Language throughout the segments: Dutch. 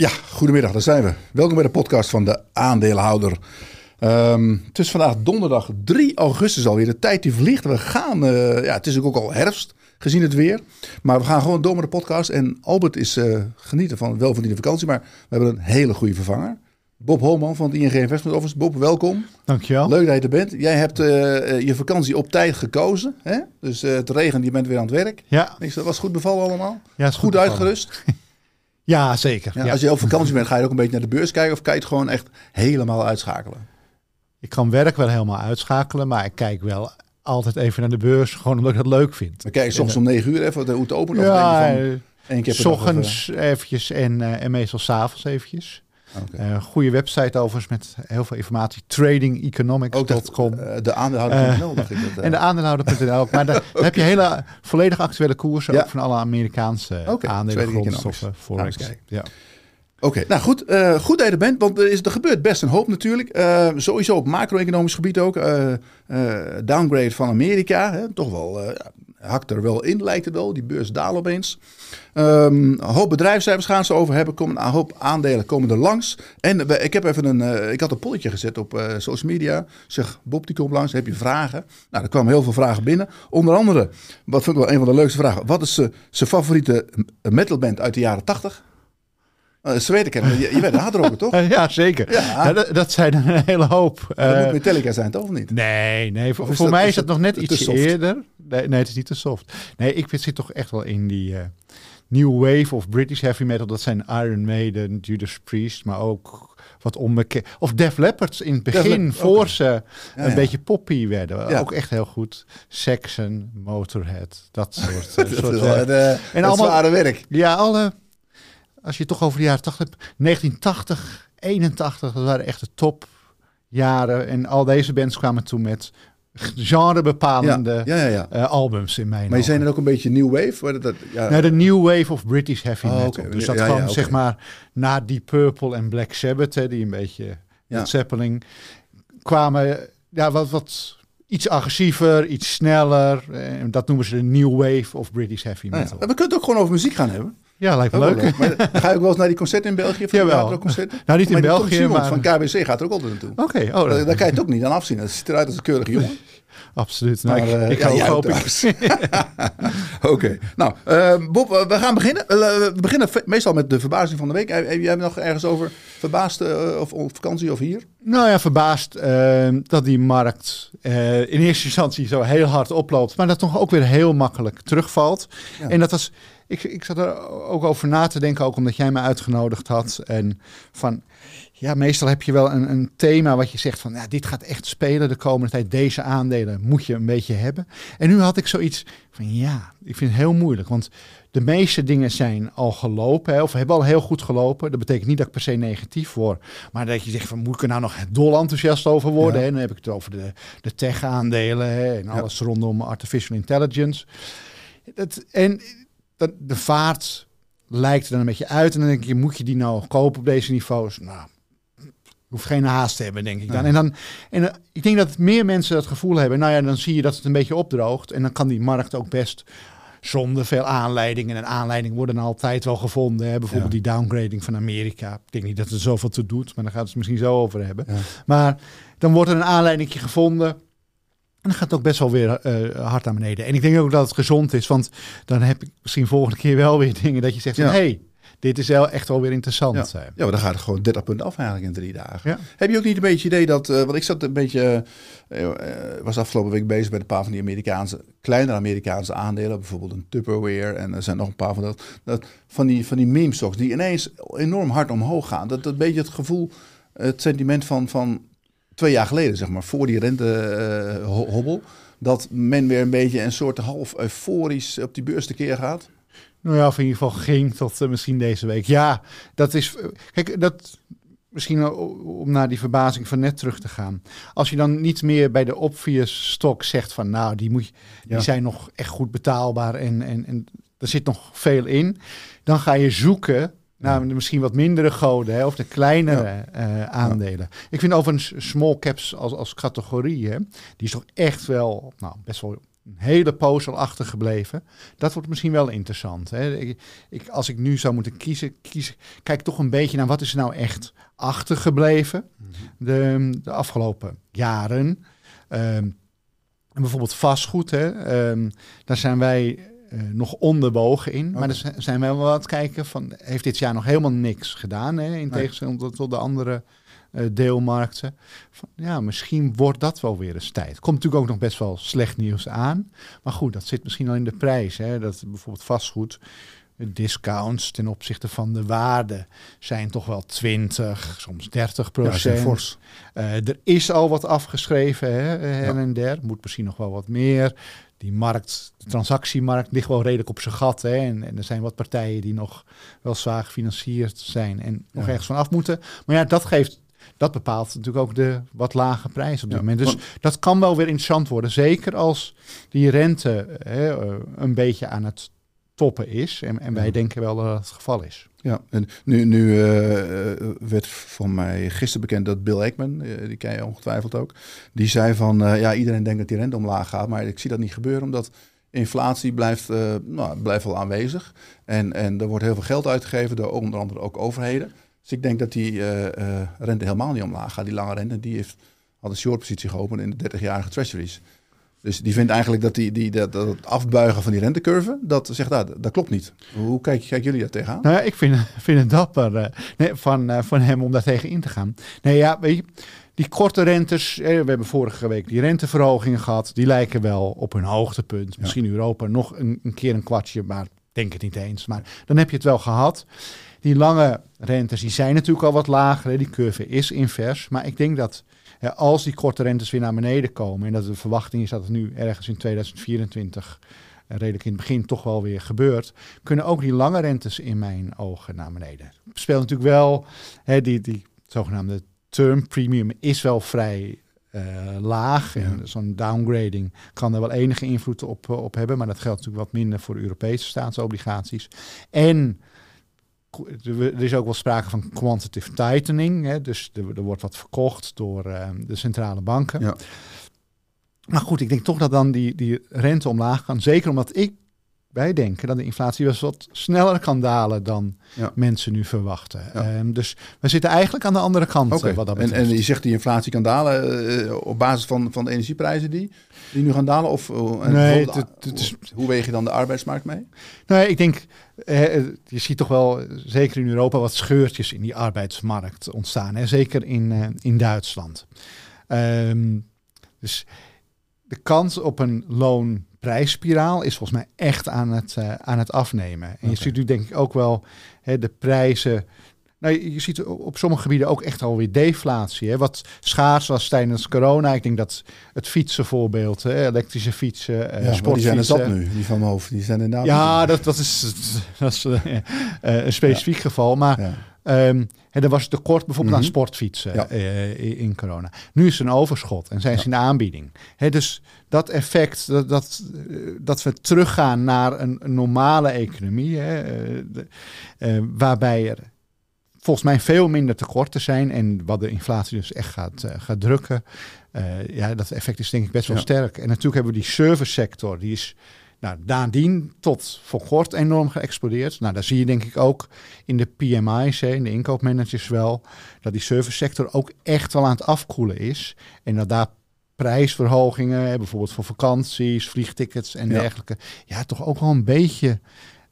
Ja, goedemiddag, daar zijn we. Welkom bij de podcast van de aandeelhouder. Ehm, het is vandaag donderdag 3 augustus alweer. De tijd die vliegt. We gaan, eh, ja, het is ook al herfst, gezien het weer. Maar we gaan gewoon door met de podcast. En Albert is uh, genieten van een welverdiende vakantie. Maar we hebben een hele goede vervanger. Bob Holman van het ING Investment Office. Bob, welkom. Dankjewel. Leuk dat je er bent. Jij hebt uh, je vakantie op tijd gekozen. Hè? Dus het regent, je bent weer aan het werk. Ja. Dat was goed bevallen allemaal? Ja, is goed, goed uitgerust? Ja, zeker. Ja, Als je op vakantie bent, ga je ook een beetje naar de beurs kijken of kan je het gewoon echt helemaal uitschakelen? Ik kan werk wel helemaal uitschakelen, maar ik kijk wel altijd even naar de beurs, gewoon omdat ik dat leuk vind. Dan kijk soms om negen uur even hoe het opent? Ja, of één keer ochtends eventjes en, uh, en meestal s'avonds eventjes. Okay. Uh, goede website overigens met heel veel informatie. Tradingeconomics.com. Uh, de aandeelhouder.nl dacht ik dat. En de aandeelhouder.nl. Maar daar okay. heb je hele volledig actuele koersen ja. ook van alle Amerikaanse okay. aandelen, grondstoffen, forex. Ja. Oké, okay, nou goed, uh, goed dat je er bent, want er, is, er gebeurt best een hoop natuurlijk. Uh, sowieso op macro-economisch gebied ook. Uh, downgrade van Amerika, hè, toch wel, hakt er wel in lijkt het wel. Die beurs daalt opeens. Um, een hoop bedrijfscijfers gaan ze over hebben. Komen, een hoop aandelen komen er langs. En ik heb even een, ik had een polletje gezet op social media. Zeg, Bob die komt langs, heb je vragen? Nou, er kwamen heel veel vragen binnen. Onder andere, wat vind ik wel een van de leukste vragen. Wat is zijn favoriete metalband uit de jaren 80? Zweden kennen, je, je bent een toch? ja, zeker. Ja. ja dat, dat, zijn een hele hoop. Dat uh, moet Metallica zijn, toch of niet? Nee, nee voor, voor dat, mij is dat nog net iets eerder. Nee, nee, het is niet te soft. Nee, ik zit toch echt wel in die uh, new wave of British heavy metal. Dat zijn Iron Maiden, Judas Priest, maar ook wat onbekend. Of Def Leppard in het begin, voor okay. ze ja, een ja. beetje poppy werden. Ja. Ook echt heel goed. Saxon, Motorhead, dat soort. dat soort wel, de, en allemaal, zware werk. Ja, alle als je het toch over de jaren 80 hebt. 1980, 81, dat waren echt de topjaren. En al deze bands kwamen toen met genrebepalende ja, ja, ja, uh, albums in mijn Maar je zijn er ook een beetje new wave? Dat, ja. Nou, de new wave of British heavy metal. Oh, okay. Dus dat kwam okay. zeg maar na Deep Purple en Black Sabbath, hè, die een beetje ja. Zeppelin kwamen ja, wat, wat iets agressiever, iets sneller. En dat noemen ze de new wave of British heavy metal. We kunnen het ook gewoon over muziek gaan hebben. Ja, lijkt me leuk. leuk. Maar ga je ook wel eens naar die concerten in België? Van Jawel. Concerten? Nou, niet in België, maar... van KBC gaat er ook altijd naartoe. Oké. Okay. Oh, daar, daar kan je het ook niet aan afzien. Dat ziet eruit als een keurige jongen. Absoluut. Nou, maar, uh, ik, ik ja, hoop ik. Oké. Okay. Nou, uh, Bob, uh, we gaan beginnen. we beginnen meestal met de verbazing van de week. Heb jij nog ergens over verbaasd of op vakantie of hier? Nou ja, verbaasd dat die markt in eerste instantie zo heel hard oploopt. Maar dat toch ook weer heel makkelijk terugvalt. Ja. En dat was... Ik, ik zat er ook over na te denken, ook omdat jij me uitgenodigd had. En van, ja, meestal heb je wel een, een thema wat je zegt van, ja, dit gaat echt spelen de komende tijd. Deze aandelen moet je een beetje hebben. En nu had ik zoiets van, ja, ik vind het heel moeilijk. Want de meeste dingen zijn al gelopen, hè, of hebben al heel goed gelopen. Dat betekent niet dat ik per se negatief word. Maar dat je zegt van, moet ik er nou nog dol enthousiast over worden? Ja. En dan heb ik het over de, de tech-aandelen hè, en alles ja. rondom artificial intelligence. Dat, en dat, de vaart lijkt er dan een beetje uit. En dan denk je, moet je die nou kopen op deze niveaus? Nou, hoeft geen haast te hebben, denk ik dan. En, dan en uh, ik denk dat meer mensen dat gevoel hebben. Nou ja, dan zie je dat het een beetje opdroogt. En dan kan die markt ook best zonder veel aanleidingen. En aanleidingen worden altijd wel gevonden. Hè? Bijvoorbeeld ja. die downgrading van Amerika. Ik denk niet dat het zoveel te doet, maar daar gaat het misschien zo over hebben. Ja. Maar dan wordt er een aanleiding gevonden. En dan gaat het ook best wel weer uh, hard naar beneden. En ik denk ook dat het gezond is, want dan heb ik misschien volgende keer wel weer dingen dat je zegt ja. van... hey, dit is wel echt wel weer interessant. Ja, ja maar dan gaat het gewoon 30 punten af eigenlijk in drie dagen. Ja. Heb je ook niet een beetje idee dat, uh, want ik zat een beetje, uh, was afgelopen week bezig met een paar van die Amerikaanse, kleinere Amerikaanse aandelen, bijvoorbeeld een Tupperware en er zijn nog een paar van dat, dat van die, van die meme stocks die ineens enorm hard omhoog gaan. Dat, dat beetje het gevoel, het sentiment van, van twee jaar geleden, zeg maar, voor die rentehobbel, uh, dat men weer een beetje een soort half euforisch op die beurs tekeer gaat. Nou ja, of in ieder geval ging tot uh, misschien deze week. Ja, dat is. Kijk, dat. Misschien om naar die verbazing van net terug te gaan. Als je dan niet meer bij de obvious stok zegt van nou, die, moet je, die zijn nog echt goed betaalbaar en, en, en er zit nog veel in. Dan ga je zoeken ja. misschien wat mindere goden hè, of de kleinere ja. uh, aandelen. Ik vind overigens small caps als, als categorie, hè, die is toch echt wel nou, best wel een hele poos al achtergebleven. Dat wordt misschien wel interessant. Hè? Ik, ik, als ik nu zou moeten kiezen, kies, kijk toch een beetje naar wat is er nou echt achtergebleven de, de afgelopen jaren. Ehm, en bijvoorbeeld vastgoed, hè? Ehm, daar zijn wij uh, nog onderbogen in. Maar er zijn wel het kijken van, heeft dit jaar nog helemaal niks gedaan, hè? in tegenstelling tot, tot de andere deelmarkten. Van, ja, misschien wordt dat wel weer eens tijd. Komt natuurlijk ook nog best wel slecht nieuws aan. Maar goed, dat zit misschien al in de prijs. Hè? Dat bijvoorbeeld vastgoed, discounts ten opzichte van de waarde zijn toch wel 20, soms 30 procent. Ja, uh, er is al wat afgeschreven hè, her en der. Moet misschien nog wel wat meer. Die markt, de transactiemarkt ligt wel redelijk op zijn gat. Hè? En, en, er zijn wat partijen die nog wel zwaar gefinancierd zijn en nog ergens van af moeten. Maar ja, dat geeft dat bepaalt natuurlijk ook de wat lage prijs op dit moment. Dus dat kan wel weer interessant worden. Zeker als die rente hè, eh, een beetje aan het toppen is. En, en wij denken wel dat het het geval is. Ja, en nu, nu uh, werd van mij gisteren bekend dat Bill Ackman, die ken je ongetwijfeld ook, die zei van ja, iedereen denkt dat die rente omlaag gaat, maar ik zie dat niet gebeuren omdat inflatie blijft, nou, blijft wel aanwezig. En, en er wordt heel veel geld uitgegeven door onder andere ook overheden. Dus ik denk dat die uh, rente helemaal niet omlaag gaat. Die lange rente, die heeft al een short positie geopend in de 30-jarige treasuries. Dus die vindt eigenlijk dat, die, die, dat, dat het afbuigen van die rentecurve, dat zegt, nou, dat, klopt niet. Hoe kijken, kijken jullie daar tegenaan? Nou ja, ik vind, vind het dapper uh, nee, van, uh, van hem om daar tegen in te gaan. Nee, ja, weet je, die korte rentes, we hebben vorige week die renteverhogingen gehad, die lijken wel op hun hoogtepunt. Misschien Europa nog een, een keer een kwartje, maar denk het niet eens. Maar dan heb je het wel gehad. Die lange rentes die zijn natuurlijk al wat lager. Die curve is invers. Maar ik denk dat ja, als die korte rentes weer naar beneden komen... en dat de verwachting is dat het nu ergens in 2024 eh, redelijk in het begin toch wel weer gebeurt, kunnen ook die lange rentes in mijn ogen naar beneden. Speelt natuurlijk wel, hè, die, die zogenaamde term premium is wel vrij uh, laag. En zo'n downgrading kan er wel enige invloed op, op hebben, maar dat geldt natuurlijk wat minder voor Europese staatsobligaties. En er is ook wel sprake van quantitative tightening. Hè, dus er, er, wordt wat verkocht door uh, de centrale banken. Ja. Maar goed, ik denk toch dat dan die, die rente omlaag kan. Zeker omdat ik, wij denken dat de inflatie wel wat sneller kan dalen dan ja. mensen nu verwachten. Ja. Um, dus we zitten eigenlijk aan de andere kant. Okay. Uh, wat dat en, en je zegt die inflatie kan dalen uh, op basis van, van de energieprijzen die, die nu gaan dalen? Of uh, nee, het, het is, hoe weeg je dan de arbeidsmarkt mee? Nee, ik denk je ziet toch wel, zeker in Europa, wat scheurtjes in die arbeidsmarkt ontstaan. Hè? Zeker in, in Duitsland. Um, dus de kans op een loonprijsspiraal is volgens mij echt aan het, uh, aan het afnemen. En okay. je ziet nu denk ik ook wel hè, de prijzen nou, je ziet op sommige gebieden ook echt alweer deflatie. Hè? Wat schaars was tijdens corona. Ik denk dat het fietsenvoorbeeld, hè? elektrische fietsen, uh, ja, sportfietsen. Die zijn er nu, die van mijn hoofd. Die zijn inderdaad... Ja, dat, dat is, dat is uh, een specifiek ja. geval. Maar ja. Um, hè, er was tekort bijvoorbeeld mm -hmm. aan sportfietsen ja. uh, in corona. Nu is er een overschot en zijn ze in de aanbieding. Hè, dus dat effect, dat, dat, dat we teruggaan naar een, een normale economie, hè, de, waarbij er volgens mij veel minder tekorten zijn. En wat de inflatie dus echt gaat, gaat drukken. Ja, dat effect is denk ik best wel ja. sterk. En natuurlijk hebben we die service sector. Die is nou, nadien tot voor kort enorm geëxplodeerd. Nou, daar zie je denk ik ook in de PMI's, in de inkoopmanagers wel, dat die service sector ook echt wel aan het afkoelen is. En dat daar prijsverhogingen, bijvoorbeeld voor vakanties, vliegtickets en ja. dergelijke, ja, toch ook wel een beetje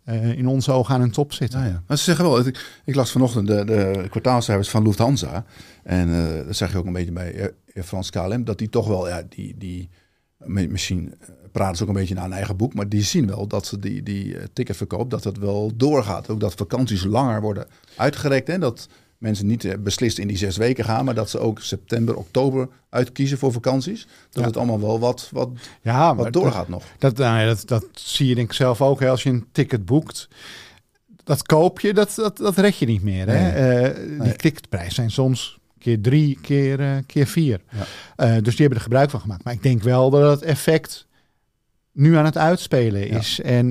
uh, in onze ogen aan een top zitten. Ja, ja. Maar ze zeggen wel, ik, ik las vanochtend de, de kwartaalcijfers van Lufthansa. En uh, dat zeg je ook een beetje bij Frans KLM, dat die toch wel, ja, die, die misschien praten ze ook een beetje naar een eigen boek, maar die zien wel dat ze die, die ticketverkoop, dat het wel doorgaat. Ook dat vakanties langer worden uitgerekt. en dat mensen niet beslist in die zes weken gaan, maar dat ze ook september, oktober uitkiezen voor vakanties. Dat ja. het allemaal wel wat, wat, ja, wat doorgaat dat, nog. Dat, nou ja, dat, dat zie je denk ik zelf ook. Hè. Als je een ticket boekt, dat koop je, dat, dat, dat red je niet meer. Hè? Nee. Uh, die nee. ticketprijs zijn soms keer drie, keer, uh, keer vier. Ja. Uh, dus die hebben er gebruik van gemaakt. Maar ik denk wel dat het effect nu aan het uitspelen is. Ja. En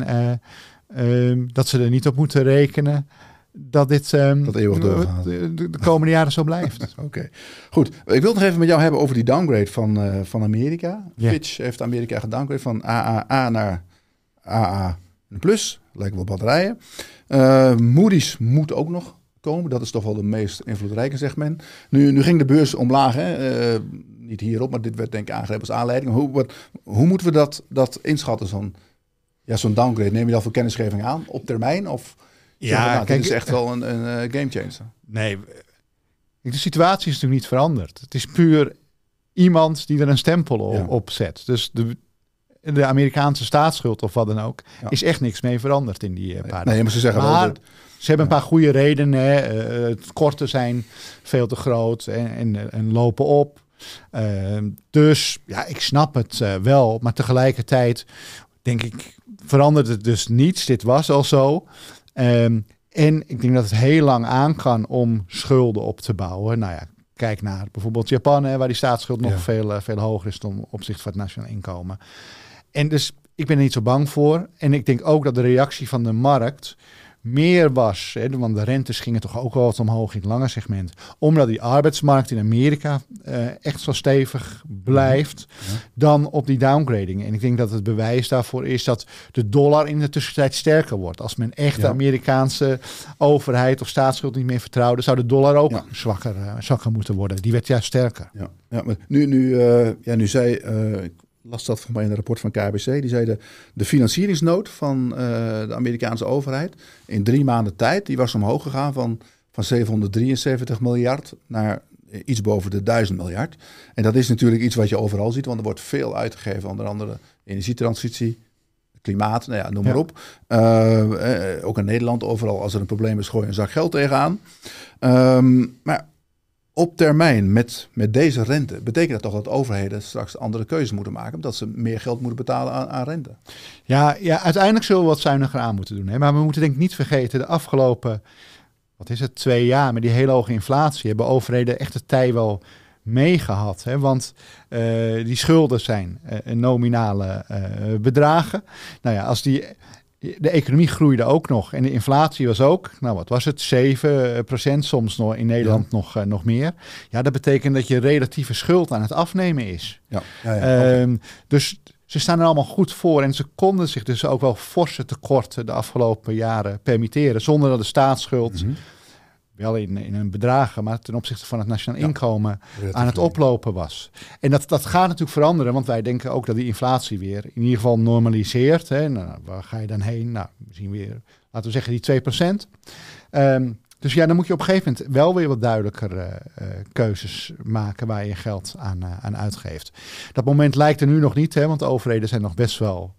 uh, dat ze er niet op moeten rekenen dat dit um, dat eeuwig de, de, de, komende jaren zo blijft. Oké, goed. Ik wil het nog even met jou hebben over die downgrade van, uh, van Amerika. Yeah. Fitch heeft Amerika gedowngrade van AAA naar AA plus. Lijken wel batterijen. Uh, Moody's moet ook nog komen. Dat is toch wel de meest invloedrijke, zegt men. Nu, nu ging de beurs omlaag. Hè? Uh, niet hierop, maar dit werd denk ik aangegrepen als aanleiding. Hoe, wat, hoe moeten we dat, dat inschatten, zo'n ja, zo'n downgrade? Neem je dat voor kennisgeving aan op termijn? Of ja, nou, kijk, dit is echt wel een, een uh, game changer. Nee, de situatie is natuurlijk niet veranderd. Het is puur iemand die er een stempel op, zet. Dus de, de Amerikaanse staatsschuld of wat dan ook, is echt niks mee veranderd in die uh, paar Nee, maar ze zeggen wel dat... Ze hebben een paar goede redenen. Hè. Uh, korten zijn veel te groot en, en, en lopen op. Uh, dus ja, ik snap het uh, wel. Maar tegelijkertijd denk ik, verandert het dus niets. Dit was al zo. Um, en ik denk dat het heel lang aan kan om schulden op te bouwen. Nou ja, kijk naar bijvoorbeeld Japan, hè, waar die staatsschuld nog veel, veel hoger is ten opzichte van het nationaal inkomen. En dus ik ben er niet zo bang voor. En ik denk ook dat de reactie van de markt meer was, hè, want de rentes gingen toch ook wel wat omhoog in het lange segment, omdat die arbeidsmarkt in Amerika uh, echt zo stevig blijft, dan op die downgrading. En ik denk dat het bewijs daarvoor is dat de dollar in de tussentijd sterker wordt. Als men echt de Amerikaanse overheid of staatsschuld niet meer vertrouwde, zou de dollar ook zwakker, uh, zwakker moeten worden. Die werd juist sterker. Ja, ja maar nu, nu, uh, ja, nu zei, las dat van mij in een rapport van KBC. Die zei de, financieringsnood van uh, de Amerikaanse overheid in drie maanden tijd, die was omhoog gegaan van, van 773 miljard naar iets boven de 1000 miljard. En dat is natuurlijk iets wat je overal ziet, want er wordt veel uitgegeven, onder andere energietransitie, klimaat, nou ja, noem maar op. Uh, ook in Nederland, overal als er een probleem is, gooi je een zak geld tegenaan. Um, maar op termijn met, met deze rente betekent dat toch dat overheden straks andere keuzes moeten maken, omdat ze meer geld moeten betalen aan, aan rente. Ja, ja, uiteindelijk zullen we wat zuiniger aan moeten doen. Hè? Maar we moeten denk ik niet vergeten, de afgelopen, wat is het, twee jaar met die hele hoge inflatie, hebben overheden echt de tij wel meegehad. Want uh, die schulden zijn uh, nominale uh, bedragen. Nou ja, als die de economie groeide ook nog en de inflatie was ook, nou wat was het, 7% soms nog in Nederland nog, uh, nog meer. Ja, dat betekent dat je relatieve schuld aan het afnemen is. Ja. ja, ja um, dus ze staan er allemaal goed voor en ze konden zich dus ook wel forse tekorten de afgelopen jaren permitteren, zonder dat de staatsschuld mm -hmm wel in, in een bedragen, maar ten opzichte van het nationaal inkomen aan het oplopen was. En dat, dat gaat natuurlijk veranderen, want wij denken ook dat die inflatie weer in ieder geval normaliseert. Hè. Nou, waar ga je dan heen? Nou, misschien weer, laten we zeggen, die 2 procent. Um, dus ja, dan moet je op een gegeven moment wel weer wat duidelijker uh, uh, keuzes maken waar je geld aan, uh, aan uitgeeft. Dat moment lijkt er nu nog niet, hè, want de overheden zijn nog best wel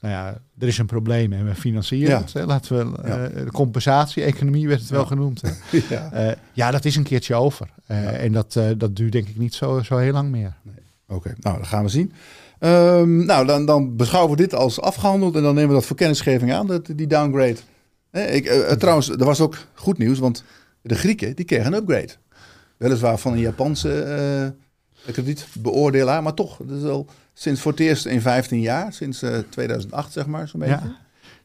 nou ja, er is een probleem en we financieren het. Hè? Laten we, uh, de compensatie-economie werd het wel genoemd. Hè? ja. Uh, ja, dat is een keertje over. Uh, en dat, dat duurt denk ik niet zo, zo heel lang meer. Nee. Oké, nou, dat gaan we zien. Um, nou, dan, dan beschouwen we dit als afgehandeld en dan nemen we dat voor kennisgeving aan, dat, die downgrade. ik, trouwens, er was ook goed nieuws, want de Grieken die kregen een upgrade. Weliswaar van een Japanse kredietbeoordelaar, maar toch, dat is wel sinds voor het eerst in 15 jaar, sinds uh, 2008 zeg maar, zo'n beetje. Ja.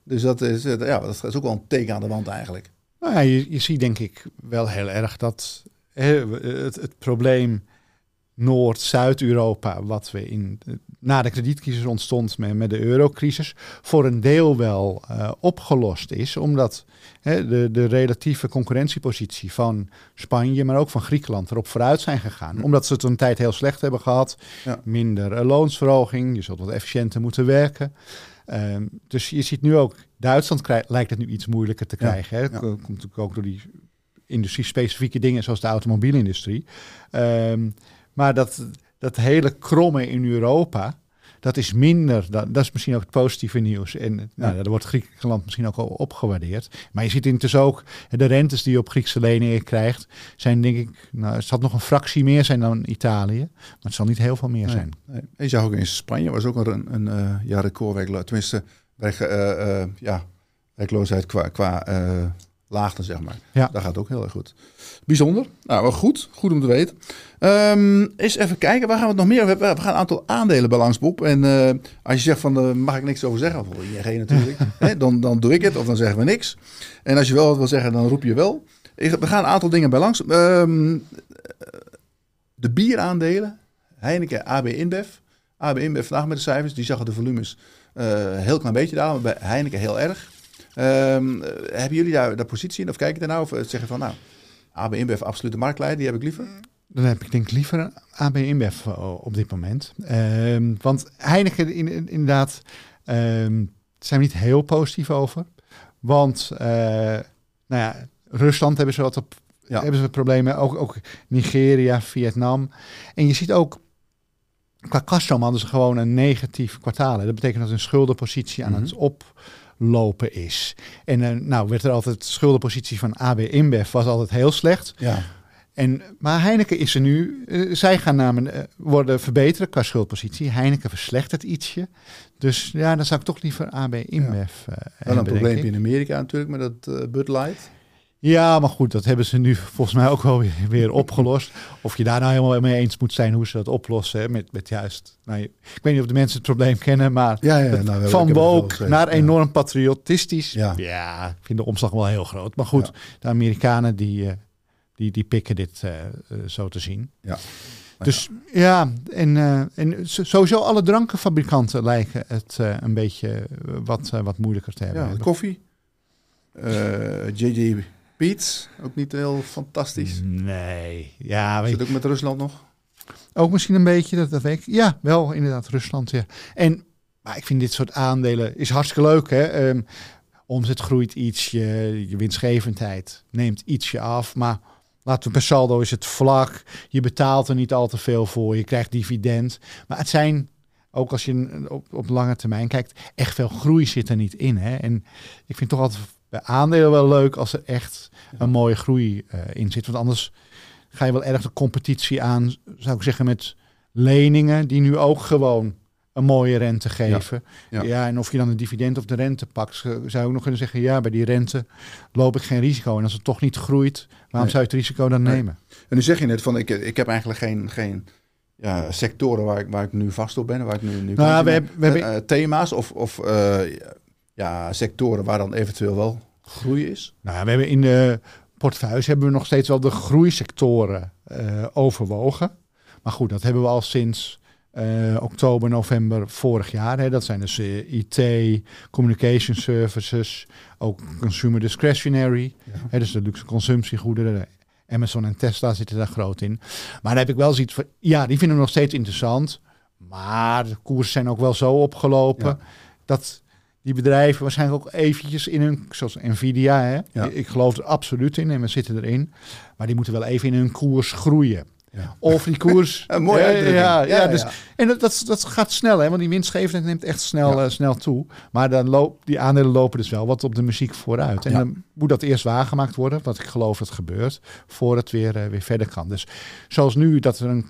Dus dat is, uh, ja, dat is ook wel een teken aan de wand eigenlijk. Nou ja, je, je ziet denk ik wel heel erg dat het, het probleem Noord-Zuid-Europa, wat we in, na de kredietcrisis ontstond met, met de eurocrisis, voor een deel wel uh, opgelost is. Omdat hè, de, de relatieve concurrentiepositie van Spanje, maar ook van Griekenland erop vooruit zijn gegaan. Omdat ze het een tijd heel slecht hebben gehad. Ja. Minder uh, loonsverhoging, je zult wat efficiënter moeten werken. Um, dus je ziet nu ook, Duitsland lijkt het nu iets moeilijker te krijgen. Ja. Hè? Dat komt natuurlijk ook door die industrie-specifieke dingen zoals de automobielindustrie. Um, maar dat, dat hele kromme in Europa, dat is minder. Dat, dat is misschien ook het positieve nieuws. En ja. nou, daar wordt Griekenland misschien ook al opgewaardeerd. Maar je ziet intussen ook de rentes die je op Griekse leningen krijgt, zijn denk ik, nou, het zal nog een fractie meer zijn dan Italië, maar het zal niet heel veel meer nee, zijn. Nee. Je zag ook in Spanje was ook een, een uh, ja, recordwerkloosheid, tenminste, weg, uh, uh, ja, werkloosheid qua, qua laagte, zeg maar. Ja. Dat gaat ook heel erg goed. Bijzonder. Nou, wel goed. Goed om te weten. Ehm eens even kijken, waar gaan we het nog meer over hebben? We gaan een aantal aandelen bij Langsboek. En eh, als je zegt van, daar mag ik niks over zeggen, of ING natuurlijk, hè, dan, dan doe ik het of dan zeggen we niks. En als je wel wat wil zeggen, dan roep je wel. We gaan een aantal dingen bij langs. Ehm, de bieraandelen, Heineken, AB InBev. AB InBev vandaag met de cijfers, die zag de volumes eh heel klein beetje dalen, maar bij Heineken heel erg. Ehm, eh, hebben jullie daar de positie in of kijken daarnaar? Of eh, zeggen van nou, AB InBev absolute marktleider, die heb ik liever. Dan heb ik denk ik liever AB InBev eh, op dit moment. Ehm, want Heineken in, in- inderdaad, ehm zijn we niet heel positief over. Want, eh, nou ja, Rusland hebben ze wat op, Ja. hebben ze problemen. Ook, ook Nigeria, Vietnam. En je ziet ook, qua kaststroom hadden ze gewoon een negatief kwartaal. Dat betekent dat hun schuldenpositie aan Mhm. het oplopen is. En eh, nou werd er altijd, de schuldenpositie van AB InBev was altijd heel slecht. Ja. En, maar Heineken is er nu. eh, zij gaan namelijk eh, worden verbeteren qua schuldpositie. Heineken verslechtert ietsje. Dus ja, dan zou ik toch liever AB InBev eh Wel een probleempje ik. in Amerika natuurlijk met dat Bud Light. Ja, maar goed, dat hebben ze nu volgens mij ook wel weer, weer opgelost. Of je daar nou helemaal mee eens moet zijn hoe ze dat oplossen. Hè, met, met juist. Nou, ik weet niet of de mensen het probleem kennen, maar Ja, ja, nou, van woke naar ja. enorm patriotistisch. Ja. Ik vind de omslag wel heel groot. Maar goed, de Amerikanen die, eh, die, die pikken dit eh, eh, zo te zien. Ja. Dus ja, en, en sowieso alle drankenfabrikanten lijken het een beetje wat, wat moeilijker te hebben. Ja, koffie. JJ Peets, ook niet heel fantastisch. Nee, ja, weet Zit ook met Rusland nog? Ook misschien een beetje, dat, dat weet ik. Ja, wel inderdaad, Rusland. Ja. En maar ik vind dit soort aandelen is hartstikke leuk. Hè? Ehm, omzet groeit iets, je, je winstgevendheid neemt ietsje af. Maar laten we per saldo is het vlak. Je betaalt er niet al te veel voor. Je krijgt dividend. Maar het zijn, ook als je op, op lange termijn kijkt, echt veel groei zit er niet in. Hè? En ik vind toch altijd bij aandelen wel leuk als er echt een mooie groei eh, in zit. Want anders ga je wel erg de competitie aan, zou ik zeggen, met leningen die nu ook gewoon een mooie rente geven. Ja. Ja, en of je dan de dividend of de rente pakt, zou je ook nog kunnen zeggen, ja, bij die rente loop ik geen risico. En als het toch niet groeit, waarom Nee. zou je het risico dan Nee. nemen? En nu zeg je net van, ik, ik heb eigenlijk geen, geen ja, sectoren waar ik, waar ik nu vast op ben. Waar ik nu, nu Nou we we hebben- Eh, eh, thema's of, of eh, ja, sectoren waar dan eventueel wel groei is. Nou, ja, we hebben in de portefeuille hebben we nog steeds wel de groeisectoren eh, overwogen. Maar goed, dat hebben we al sinds eh, oktober, november vorig jaar. Hè. Dat zijn dus eh, IT, communication services, ook consumer discretionary. Ja. Hè, dus de luxe consumptiegoederen. Amazon en Tesla zitten daar groot in. Maar daar heb ik wel zoiets van, ja, die vinden we nog steeds interessant. Maar de koersen zijn ook wel zo opgelopen Ja. dat die bedrijven waarschijnlijk ook eventjes in hun, zoals Nvidia, hè? Ja. ik geloof er absoluut in en we zitten erin. Maar die moeten wel even in hun koers groeien. Ja. Of die koers. Een mooie Eh, uitdrukking. Ja, ja, Ja, dus. En dat, dat, dat gaat snel, hè? want die winstgevendheid neemt echt snel, eh, snel toe. Maar dan loop, die aandelen lopen dus wel wat op de muziek vooruit. En dan moet dat eerst waargemaakt worden, wat ik geloof dat gebeurt, voor het weer, eh, weer verder kan. Dus zoals nu dat er een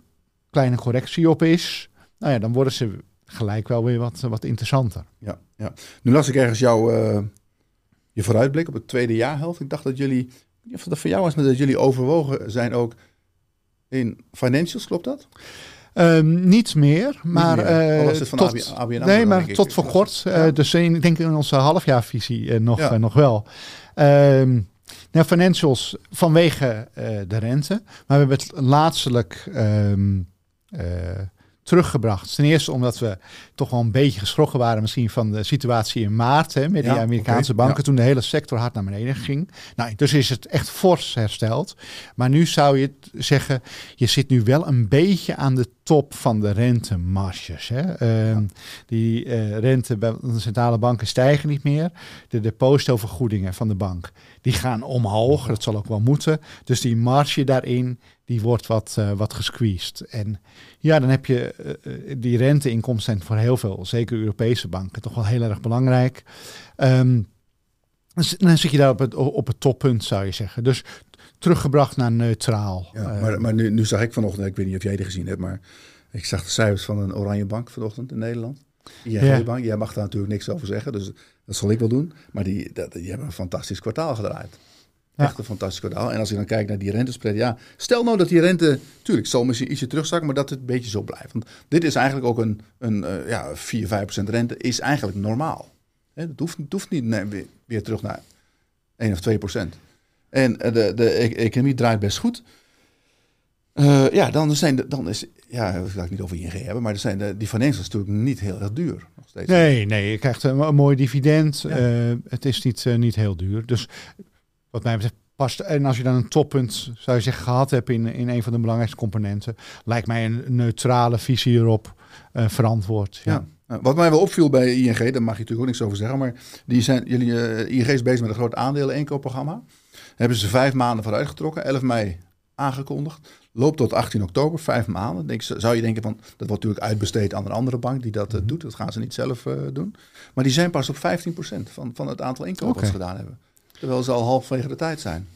kleine correctie op is, nou ja, dan worden ze gelijk wel weer wat, wat interessanter. Ja, ja. Nu las ik ergens jouw eh, je vooruitblik op het tweede jaarhelft. Ik dacht dat jullie, of dat voor jou was, maar dat jullie overwogen zijn ook in financials, klopt dat? Ehm, niet meer, maar meer. Eh, tot, ABN ABN AMRO, nee, maar tot voor kort. eh, Ja. dus in, ik denk in onze halfjaarvisie nog, Ja. nog wel. Ehm nou, financials vanwege de rente, maar we hebben het laatstelijk ehm, eh, teruggebracht. Ten eerste omdat we toch wel een beetje geschrokken waren misschien van de situatie in maart hè, met Ja, die Amerikaanse banken ja. toen de hele sector hard naar beneden ging. Nou, dus is het echt fors hersteld. Maar nu zou je zeggen, je zit nu wel een beetje aan de top van de rentemarges. Hè? Ehm, Die eh, rente bij de centrale banken stijgen niet meer. De depositovergoedingen van de bank, die gaan omhoog. Dat zal ook wel moeten. Dus die marge daarin, die wordt wat, eh, wat gesqueezed. En ja, dan heb je eh, eh, die renteinkomsten zijn voor heel veel, zeker Europese banken, toch wel heel erg belangrijk. Ehm, dan zit- je daar op het, op het toppunt, zou je zeggen. Dus teruggebracht naar neutraal. Ja, maar, maar nu, nu zag ik vanochtend, ik weet niet of jij die gezien hebt, maar ik zag de cijfers van een Oranje Bank vanochtend in Nederland. ING-bank, jij mag daar natuurlijk niks over zeggen, dus dat zal ik wel doen. Maar die, dat, die hebben een fantastisch kwartaal gedraaid. Echt een fantastisch kwartaal. En als je dan kijkt naar die rentespread, ja, stel nou dat die rente, tuurlijk, zal misschien ietsje terugzakken, maar dat het een beetje zo blijft. Want dit is eigenlijk ook een, een uh, ja, 4, 5% rente, is eigenlijk normaal. Het, hoeft, het hoeft niet nee, weer, weer, terug naar 1 of 2 procent. En uh, de, de e-, economie draait best goed. Uh, ja, dan, zijn de, dan is, ja, ik het niet over ING hebben, maar er zijn de, die financials natuurlijk niet heel erg duur. Nog steeds. Nee, nee, je krijgt een, een mooi dividend. Ja. Uh, het is niet, uh, niet heel duur. Dus wat mij betreft past. En als je dan een toppunt, zou je zeggen, gehad hebt in, in een van de belangrijkste componenten, lijkt mij een neutrale visie erop verantwoord. Ja. ja. Wat mij wel opviel bij ING, daar mag je natuurlijk ook niks over zeggen, maar die zijn, jullie, ING is bezig met een groot aandelen inkoopprogramma. Hebben ze vijf maanden vooruit getrokken, 11 mei aangekondigd. Loopt tot 18 oktober, vijf maanden. Denk, zou je denken van, dat wordt natuurlijk uitbesteed aan een andere bank die dat uh, doet. Dat gaan ze niet zelf uh, doen. Maar die zijn pas op 15% van, van het aantal inkopen okay. wat ze gedaan hebben. Terwijl ze al halfwege de tijd zijn.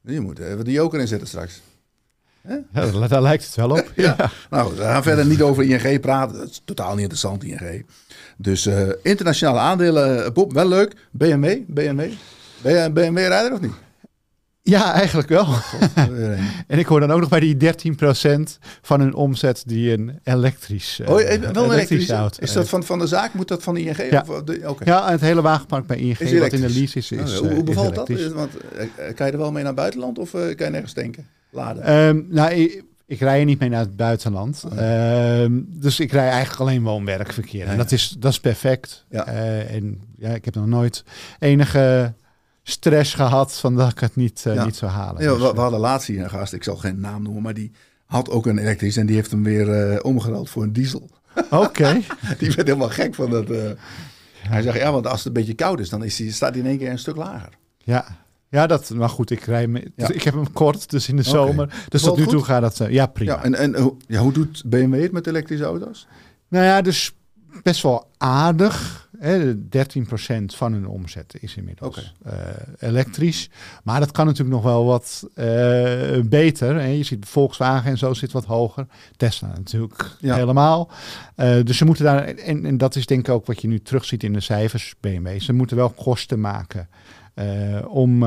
Je moet even de joker inzetten straks. Ja, daar, lijkt het wel op. ja. ja. Nou, we gaan verder niet over ING praten. Dat is totaal niet interessant, ING. Dus uh, internationale aandelen, Bob, wel leuk. BMW, BMW. Ben je een BMW-rijder of niet? Ja, eigenlijk wel. en ik hoor dan ook nog bij die 13% van hun omzet die een elektrisch uh, Oh, wel een elektrische auto. Is dat van, van de zaak? Moet dat van de ING? Ja, of de, okay. ja het hele wagenpark bij ING wat in de lease is. is oh, hoe, hoe bevalt dat? Want, uh, kan je er wel mee naar het buitenland of uh, kan je nergens denken? Laden? Um, nou, ik, ik rij niet mee naar het buitenland. Oh, ja. uh, dus ik rij eigenlijk alleen woon-werkverkeer. Ja, en dat is, dat is perfect. Ja. En ja, ik heb nog nooit enige stress gehad van dat ik het niet, uh, ja. niet zou halen. Ja, dus, we, we, hadden laatst hier een gast, ik zal geen naam noemen, maar die had ook een elektrisch en die heeft hem weer uh, omgeruild voor een diesel. Oké. Okay. die werd helemaal gek van dat. Uh, hij zegt ja, want als het een beetje koud is, dan is die, staat hij in één keer een stuk lager. Ja. Ja, dat, maar goed, ik, rij me, ja. ik heb hem kort, dus in de zomer. Dus tot nu goed? toe gaat dat, ja prima. Ja, en en ja, hoe doet BMW het met elektrische auto's? Nou ja, dus best wel aardig. Hè, 13% van hun omzet is inmiddels okay. uh, elektrisch. Maar dat kan natuurlijk nog wel wat uh, beter. Hè. Je ziet Volkswagen en zo zit wat hoger. Tesla natuurlijk ja. helemaal. Uh, dus ze moeten daar, en, en, dat is denk ik ook wat je nu terugziet in de cijfers BMW. Ze moeten wel kosten maken om,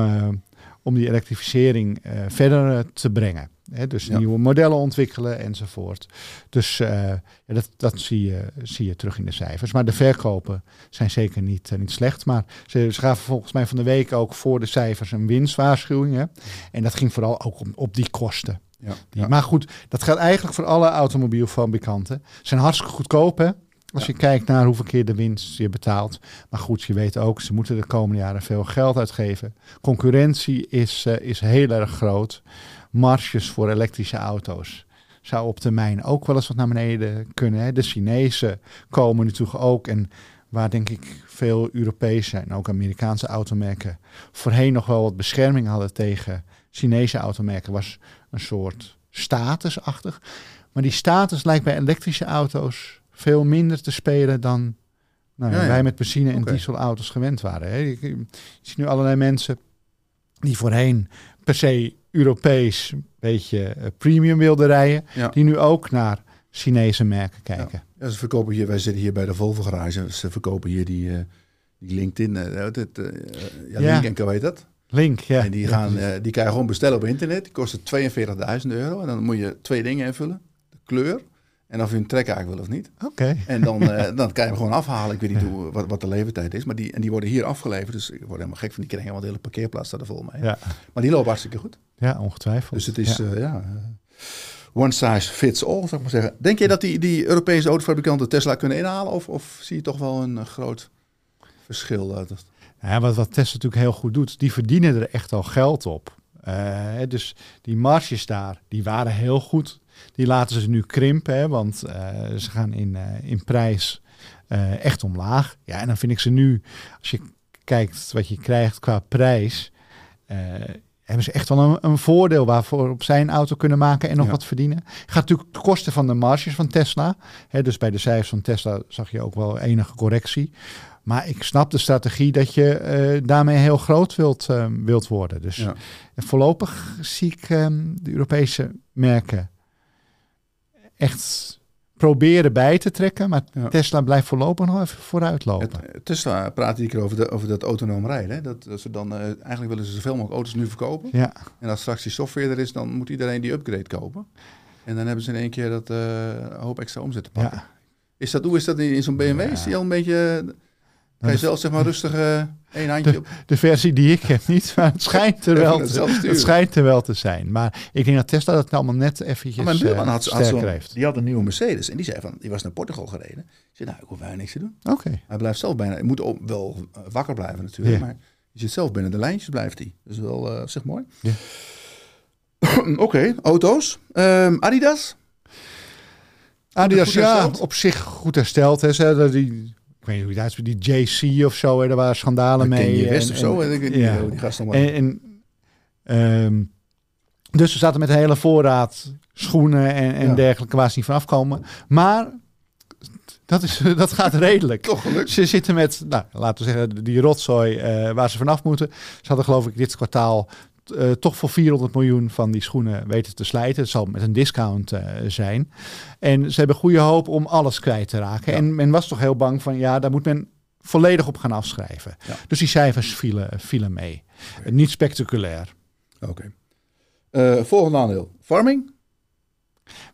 om die elektrificering verder te brengen. Hè, dus ja. nieuwe modellen ontwikkelen enzovoort. Dus uh, ja, dat, dat zie, je, zie je terug in de cijfers. Maar de verkopen zijn zeker niet, uh, niet slecht. Maar ze, ze gaven volgens mij van de week ook voor de cijfers een winstwaarschuwing. Hè? En dat ging vooral ook op, op die kosten. Ja. Maar goed, dat geldt eigenlijk voor alle automobielfabrikanten. Ze zijn hartstikke goedkoop hè. Als ja. je kijkt naar hoeveel keer de winst je betaalt. Maar goed, je weet ook, ze moeten de komende jaren veel geld uitgeven. Concurrentie is, uh, is heel erg groot marges voor elektrische auto's zou op termijn ook wel eens wat naar beneden kunnen. Hè. De Chinezen komen natuurlijk ook en waar denk ik veel Europese en ook Amerikaanse automerken voorheen nog wel wat bescherming hadden tegen Chinese automerken, was een soort statusachtig. Maar die status lijkt bij elektrische auto's veel minder te spelen dan nou, ja, ja. wij met benzine- en okay. dieselauto's gewend waren. Hè. Je, je ziet nu allerlei mensen die voorheen per se Europees beetje premium wilden rijden, ja. die nu ook naar Chinese merken kijken. Ja. ja. ze verkopen hier, wij zitten hier bij de Volvo garage, ze verkopen hier die, uh, die LinkedIn, uh, het, uh, ja, Link en weet dat? Link, ja. En die, gaan, die kan je gewoon bestellen op internet, die kosten 42.000 euro en dan moet je twee dingen invullen, de kleur en of je een trekhaak wil of niet. Oké. Okay. En dan, uh, dan kan je hem gewoon afhalen. Ik weet niet hoe, wat, wat de levertijd is. Maar die, en die worden hier afgeleverd. Dus ik word helemaal gek van die kringen. Want de hele parkeerplaats staat er vol mee. Ja. Maar die lopen hartstikke goed. Ja, ongetwijfeld. Dus het is, ja, uh, ja one size fits all, zou ik maar zeggen. Denk je dat die, die Europese autofabrikanten Tesla kunnen inhalen? Of, of zie je toch wel een, groot verschil? uit? Ja, wat, wat Tesla natuurlijk heel goed doet, die verdienen er echt al geld op. Uh, dus die marges daar, die waren heel goed. Die laten ze nu krimpen, hè, want uh, ze gaan in, uh, in prijs uh, echt omlaag. Ja, en dan vind ik ze nu, als je kijkt wat je krijgt qua prijs, hebben ze echt wel een, een, voordeel waarvoor op zijn auto kunnen maken en nog ja. wat verdienen. Gaat natuurlijk de kosten van de marges van Tesla. Hè, dus bij de cijfers van Tesla zag je ook wel enige correctie. Maar ik snap de strategie dat je uh, daarmee heel groot wilt, uh, wilt worden. Dus ja. voorlopig zie ik um, de Europese merken echt proberen bij te trekken. Maar Ja. Tesla blijft voorlopig nog even vooruit lopen. Het, het Tesla praat hier keer over, de, over dat autonoom rijden. Hè? Dat, dat ze dan, eh, eigenlijk willen ze zoveel mogelijk auto's nu verkopen. ja. En als straks die software er is, dan moet iedereen die upgrade kopen. En dan hebben ze in één keer dat eh, hoop extra omzet te pakken. ja. Is dat, hoe is dat in, in zo'n BMW? Is die al een beetje... Kan je dat- zelf zeg maar rustig eh één handje op... De versie die ik heb niet, maar het schijnt er wel, te, het schijnt er wel te zijn. Maar ik denk dat Tesla dat allemaal net eventjes Maar mijn buurman eh, had, had zo'n- die had een nieuwe Mercedes. En die zei van, die was naar Portugal gereden. Ik zei, nou, ik hoef bijna niks te doen. Oké. Hij blijft zelf bijna... Hij moet ook wel eh, wakker blijven natuurlijk. Maar je zit zelf binnen de lijntjes, blijft hij. Dus wel, eh zeg mooi. Oké, auto's. Ehm, Adidas. Adidas, ja, op zich goed hersteld. Hè. Ze die, weet niet hoe die JC of zo, hè, daar waren schandalen mee. Ken je West of zo? en- ik niet. ja. Die gast. En, en, ehm, dus we zaten met een hele voorraad schoenen en, en Ja. dergelijke waar ze niet van afkomen. Maar dat, is, dat gaat redelijk. Toch gelukt. Ze zitten met, nou, laten we zeggen, die rotzooi eh, waar ze vanaf moeten. Ze hadden geloof ik dit kwartaal eh, toch voor 400 miljoen van die schoenen weten te slijten. Het zal met een discount eh, zijn. En ze hebben goede hoop om alles kwijt te raken. Ja. En men was toch heel bang van, ja, daar moet men volledig op gaan afschrijven. Ja. Dus die cijfers vielen, vielen mee. Niet spectaculair. Oké. Eh, volgende aandeel. Farming?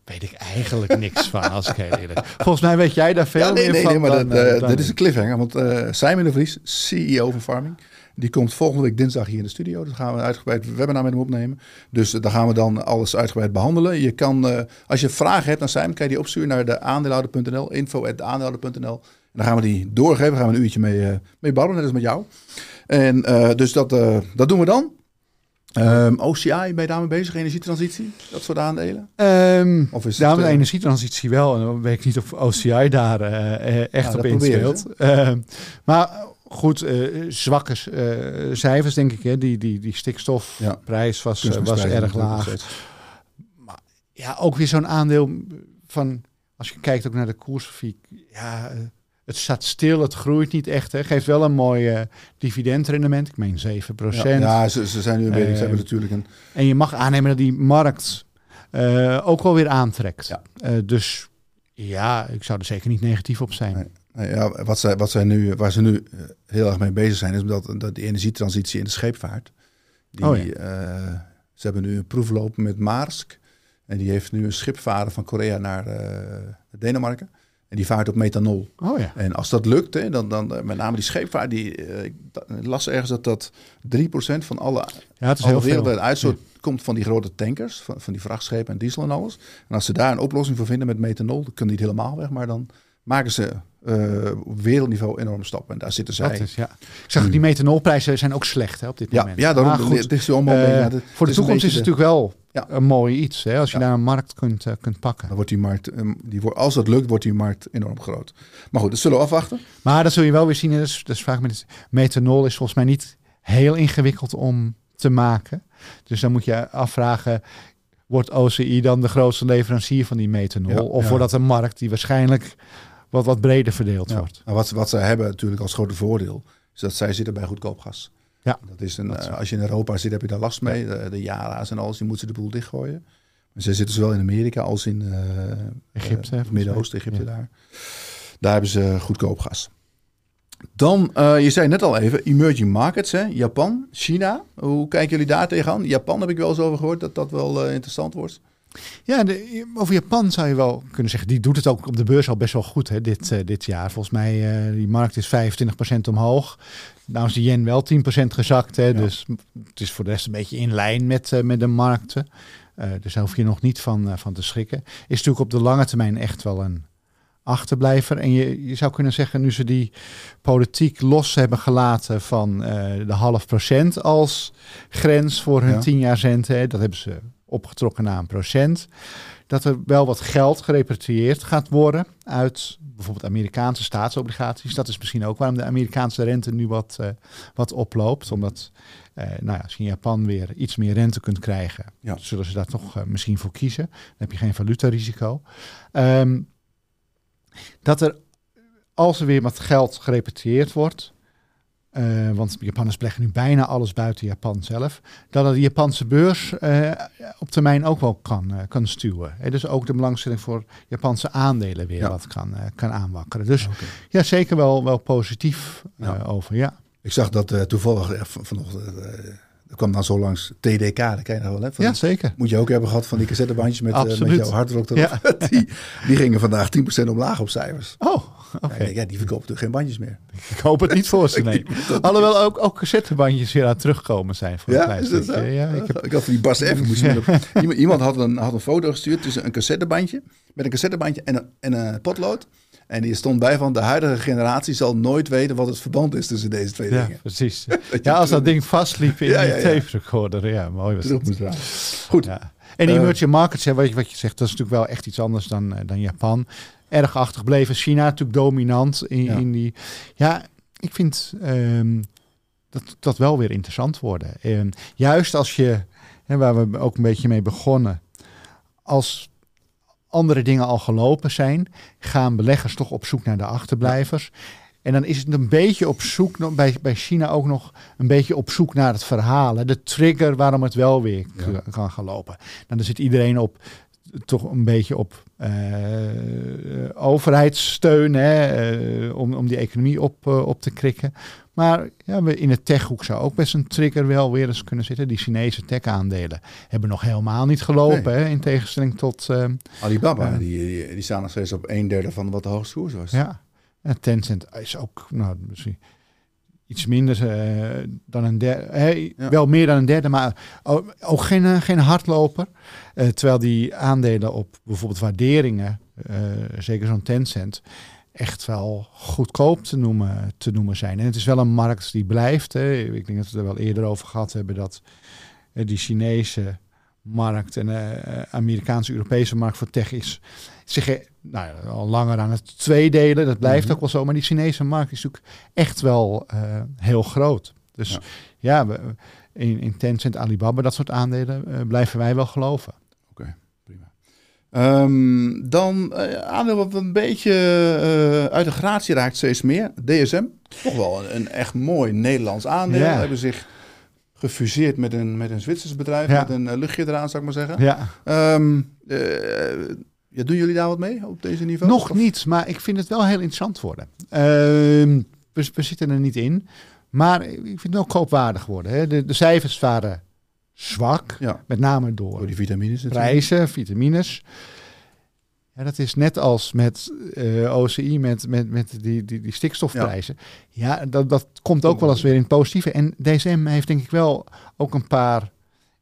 Weet ik eigenlijk niks van, als ik heel eerlijk Volgens mij weet jij daar veel Ja, nee, meer nee, van nee, maar dan, dat, dan dit is een cliffhanger. Want Simon de Vries, CEO van Farming, die komt volgende week dinsdag hier in de studio. Dan gaan we een uitgebreid webinar met hem opnemen. Dus eh, daar gaan we dan alles uitgebreid behandelen. Je kan, eh, als je vragen hebt naar Simon, kan je die opsturen naar de aandeelhouder.nl, info.aandeelhouder.nl. En dan gaan we die doorgeven. Daar gaan we een uurtje mee, eh mee babbelen, net als met jou. En dus dat, dat doen we dan. Ehm, OCI, ben je daarmee bezig? Energietransitie? Dat soort aandelen? Ehm, Of is met eh, energietransitie wel. En dan weet ik niet of OCI daar eh, echt Ja, op dat inspeelt. Ehm, maar goed, eh, zwakke eh, cijfers denk ik. Hè. Die, die, die stikstofprijs was, eh, was erg laag. steeds. Ja, ook weer zo'n aandeel van... Als je kijkt ook naar de koersgrafiek. Ja, het staat stil, het groeit niet echt. Hè. Geeft wel een mooi dividendrendement. Ik meen 7 Ja, ja ze, ze zijn nu weer. ze Eh, hebben natuurlijk een. En je mag aannemen dat die markt ook wel weer aantrekt. Ja. Dus ja, ik zou er zeker niet negatief op zijn. Nee. Nou ja, wat zij, wat zij nu, waar ze nu eh, heel erg mee bezig zijn, is dat, dat die energietransitie in de scheepvaart. Die, Oh ja. eh, ze hebben nu een proef lopen met Maersk. En die heeft nu een schip varen van Korea naar eh, Denemarken. En die vaart op methanol. Oh ja. En als dat lukt, hè, dan, dan eh, met name die scheepvaart, die, eh, ik las ergens dat dat 3% van alle, Ja, het is alle heel veel. uitstoot komt van die grote tankers, van, van die vrachtschepen en diesel en alles. En als ze daar een oplossing voor vinden met methanol, dan kunnen die het helemaal weg, maar dan maken ze eh, op wereldniveau enorme stappen. En daar zitten zij. Dat is, ja. Ik zag die methanolprijzen zijn ook slecht hè, op dit ja, moment. ja, daarom goed, het is allemaal. ja, het- voor de is toekomst is het natuurlijk wel Ja. een mooi iets. Hè, als je daar een markt kunt, eh, kunt pakken. Dan wordt die markt, eh, die wordt, als dat lukt, wordt die markt enorm groot. Maar goed, dat zullen we afwachten. Maar dat zul je wel weer zien. Dus, dus vraag me, dit. methanol is volgens mij niet heel ingewikkeld om te maken. Dus dan moet je afvragen, wordt OCI dan de grootste leverancier van die methanol? Of wordt dat een markt die waarschijnlijk wat, wat breder verdeeld Ja. wordt? Nou, wat, wat zij hebben natuurlijk als grote voordeel, is dat zij zitten bij goedkoop gas. Ja. Dat is een, Dat is eh, als je in Europa zit, heb je daar last mee. De, de Yara's en alles, die moeten ze de boel dichtgooien. Maar zij zitten zowel in Amerika als in eh, Egypte, eh, Midden-Oosten. Egypte Ja. daar. Daar hebben ze goedkoop gas. Dan, eh, je zei net al even, emerging markets, hè? Japan, China. Hoe kijken jullie daar tegenaan? Japan heb ik wel eens over gehoord dat dat wel interessant wordt. Ja, de, over Japan zou je wel kunnen zeggen. Die doet het ook op de beurs al best wel goed hè, dit, eh, dit jaar. Volgens mij, eh die markt is 25% omhoog. Nou is de yen wel 10% gezakt. Hè, Dus het is voor de rest een beetje in lijn met, eh, met de markten. Dus daar hoef je nog niet van, van te schrikken. Is natuurlijk op de lange termijn echt wel een achterblijver. En je, je zou kunnen zeggen, nu ze die politiek los hebben gelaten van de half procent als grens voor hun Ja. 10 jaar rente. Dat hebben ze opgetrokken naar een procent. Dat er wel wat geld gerepatrieerd gaat worden uit bijvoorbeeld Amerikaanse staatsobligaties. Dat is misschien ook waarom de Amerikaanse rente nu wat, eh, wat oploopt. Omdat, eh, nou ja, als je in Japan weer iets meer rente kunt krijgen, Ja. zullen ze daar toch eh, misschien voor kiezen. Dan heb je geen valutarisico. Ehm, dat er, als er weer wat geld gerepatrieerd wordt, uh, want Japanners beleggen nu bijna alles buiten Japan zelf, dat het de Japanse beurs uh, op termijn ook wel kan, uh, kan stuwen. He, dus ook de belangstelling voor Japanse aandelen weer ja. wat kan, kan aanwakkeren. Dus okay. ja, zeker wel, wel positief ja. over, ja. Ik zag dat toevallig vanochtend er kwam dan zo langs TDK, dat ken je nog wel. Hè? Van ja, zeker. Moet je ook hebben gehad van die cassettebandjes met, uh, met jouw hardrock erop. Ja. die, die gingen vandaag 10% omlaag op cijfers. Oh, Okay. Ja, die verkopen natuurlijk geen bandjes meer. Ik hoop het niet voor ze, nee. Alhoewel ook, ook cassettebandjes weer aan terugkomen zijn. Voor ja, is dat zo? Ja, ik, heb... ik had die Bas even moest iemand, iemand had een, had een foto gestuurd tussen een cassettebandje, met een cassettebandje en een, en een potlood. En die stond bij van de huidige generatie zal nooit weten wat het verband is tussen deze twee ja, dingen. Precies. ja, als dat ding vastliep in ja, ja, tape recorder. Ja, mooi was dat. Goed. Ja. En die uh, emerging markets, wat je, wat je zegt, dat is natuurlijk wel echt iets anders dan, uh, dan Japan. Erg achtergebleven. China natuurlijk dominant in, ja. in die... Ja, ik vind um, dat, dat wel weer interessant worden. Um, juist als je, hè, waar we ook een beetje mee begonnen, als andere dingen al gelopen zijn, gaan beleggers toch op zoek naar de achterblijvers. En dan is het een beetje op zoek, bij, bij China ook nog een beetje op zoek naar het verhaal. De trigger waarom het wel weer ja. kan gaan lopen. Nou, dan zit iedereen op toch een beetje op uh, overheidssteun hè, uh, om, om die economie op, uh, op te krikken. Maar ja, we in het techhoek zou ook best een trigger wel weer eens kunnen zitten. Die Chinese tech-aandelen hebben nog helemaal niet gelopen, nee. hè, in tegenstelling tot... Alibaba, die, die, die, staan nog steeds op een derde van wat de hoogste koers was. Ja, en Tencent is ook, nou, misschien iets minder uh, dan een derde. Hey, ja. Wel meer dan een derde, maar ook, ook geen, uh, geen hardloper. Uh, terwijl die aandelen op bijvoorbeeld waarderingen, zeker zo'n Tencent, echt wel goedkoop te noemen, te noemen zijn. En het is wel een markt die blijft. Hè. Ik denk dat we het er wel eerder over gehad hebben dat die Chinese markt en de Amerikaanse Europese markt voor tech is zich nou ja, al langer aan het tweedelen. Dat blijft mm -hmm. ook wel zo. Maar die Chinese markt is natuurlijk echt wel uh, heel groot. Dus ja, ja we, in, in Tencent, Alibaba, dat soort aandelen uh, blijven wij wel geloven. Oké, okay, prima. Um, dan uh, aandeel wat een beetje uit de gratie raakt steeds meer. DSM, toch wel een, een echt mooi Nederlands aandeel. Ja. Hebben zich gefuseerd met een, met een Zwitsers bedrijf, ja. met een luchtje eraan, zou ik maar zeggen. Ja. Um, ja, doen jullie daar wat mee op deze niveau? Nog of? niet, maar ik vind het wel heel interessant worden. Uh, we, we, zitten er niet in, maar ik vind het ook koopwaardig worden. Hè. De, de cijfers waren zwak, ja. met name door, door die vitamines, prijzen, vitamines. Ja, dat is net als met uh, OCI, met, met, met die, die, die stikstofprijzen. Ja, ja dat, dat komt ook wel eens weer in het positieve. En DSM heeft denk ik wel ook een paar,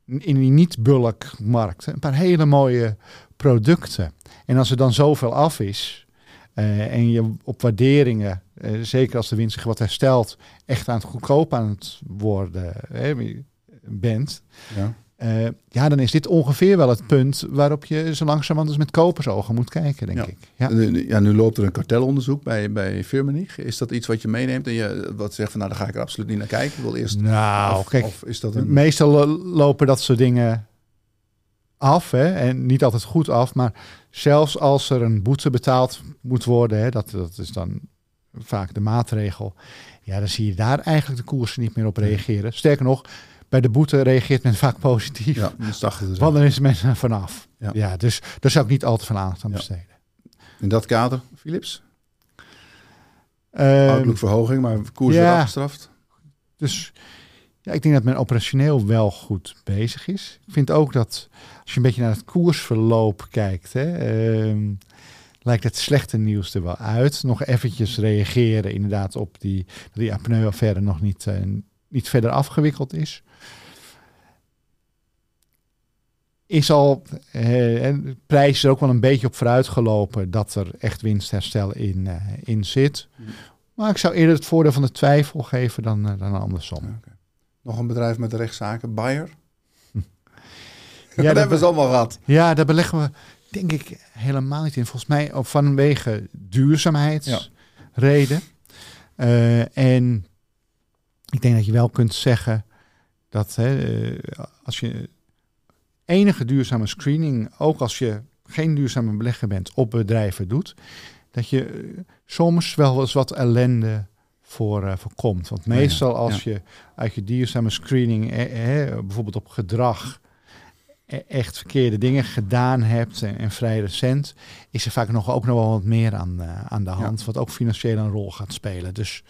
in die niet-bulk-markt, een paar hele mooie producten. En als er dan zoveel af is uh, en je op waarderingen, uh, zeker als de winst zich wat herstelt, echt aan het goedkoop aan het worden hè, bent, ja. Uh, ja, dan is dit ongeveer wel het punt waarop je zo langzamerhand eens met kopersogen moet kijken, denk ja. ik. Ja. ja, nu loopt er een kartelonderzoek bij, bij Firmenich. Is dat iets wat je meeneemt en je wat zegt van nou, daar ga ik er absoluut niet naar kijken. Ik wil eerst. Nou, of, kijk, of is dat een... meestal lopen dat soort dingen af hè, en niet altijd goed af, maar zelfs als er een boete betaald moet worden, hè, dat, dat is dan vaak de maatregel, ja, dan zie je daar eigenlijk de koersen niet meer op reageren. Sterker nog, bij de boete reageert men vaak positief. Ja, want dan is men vanaf. Ja. ja, dus daar zou ik niet al te veel aandacht aan besteden. In dat kader, Philips? Um, Outlook-verhoging, maar koers ja, afgestraft? Dus ja, ik denk dat men operationeel wel goed bezig is. Ik vind ook dat als je een beetje naar het koersverloop kijkt, hè, um, lijkt het slechte nieuws er wel uit. Nog eventjes reageren inderdaad op die, die apneu-affaire nog niet, uh, niet verder afgewikkeld is. Is al uh, de prijs er ook wel een beetje op vooruit gelopen dat er echt winstherstel in, uh, in zit. Maar ik zou eerder het voordeel van de twijfel geven dan, dan andersom. Okay. Nog een bedrijf met de rechtszaken, Bayer. Ja, dat hebben ze allemaal gehad. Ja, daar beleggen we denk ik helemaal niet in. Volgens mij vanwege duurzaamheidsreden. Ja. Uh, en ik denk dat je wel kunt zeggen dat hè, als je enige duurzame screening, ook als je geen duurzame belegger bent, op bedrijven doet, dat je soms wel eens wat ellende voor, uh, voor komt. Want meestal als je uit je duurzame screening, eh, bijvoorbeeld op gedrag, e-, echt verkeerde dingen gedaan hebt en, en, vrij recent, is er vaak nog ook nog wel wat meer aan, uh, aan de hand, wat ook financieel een rol gaat spelen. Dus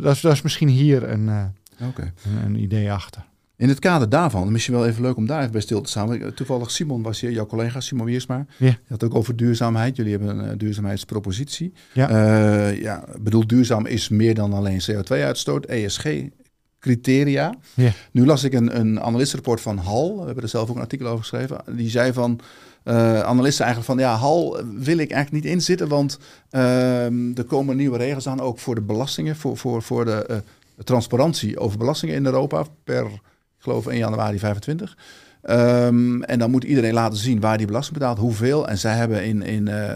dat is, dat is misschien hier een, okay. een, een idee achter. In het kader daarvan, misschien wel even leuk om daar even bij stil te staan. Toevallig Simon was hier, jouw collega Simon Wiersma. Ja. Je had ook over duurzaamheid. Jullie hebben een uh, duurzaamheidspropositie. Ja. Uh, ja, bedoel, duurzaam is meer dan alleen CO2-uitstoot. ESG-criteria. Ja. Nu las ik een, een analistenrapport van HAL. We hebben er zelf ook een artikel over geschreven. Die zei van... Uh, analisten eigenlijk van ja, HAL wil ik eigenlijk niet inzitten, want uh, er komen nieuwe regels aan, ook voor de belastingen, voor, voor, voor de uh, transparantie over belastingen in Europa per ik geloof 1 januari 25. Um, en dan moet iedereen laten zien waar die belasting betaalt, hoeveel. En zij hebben in, in uh,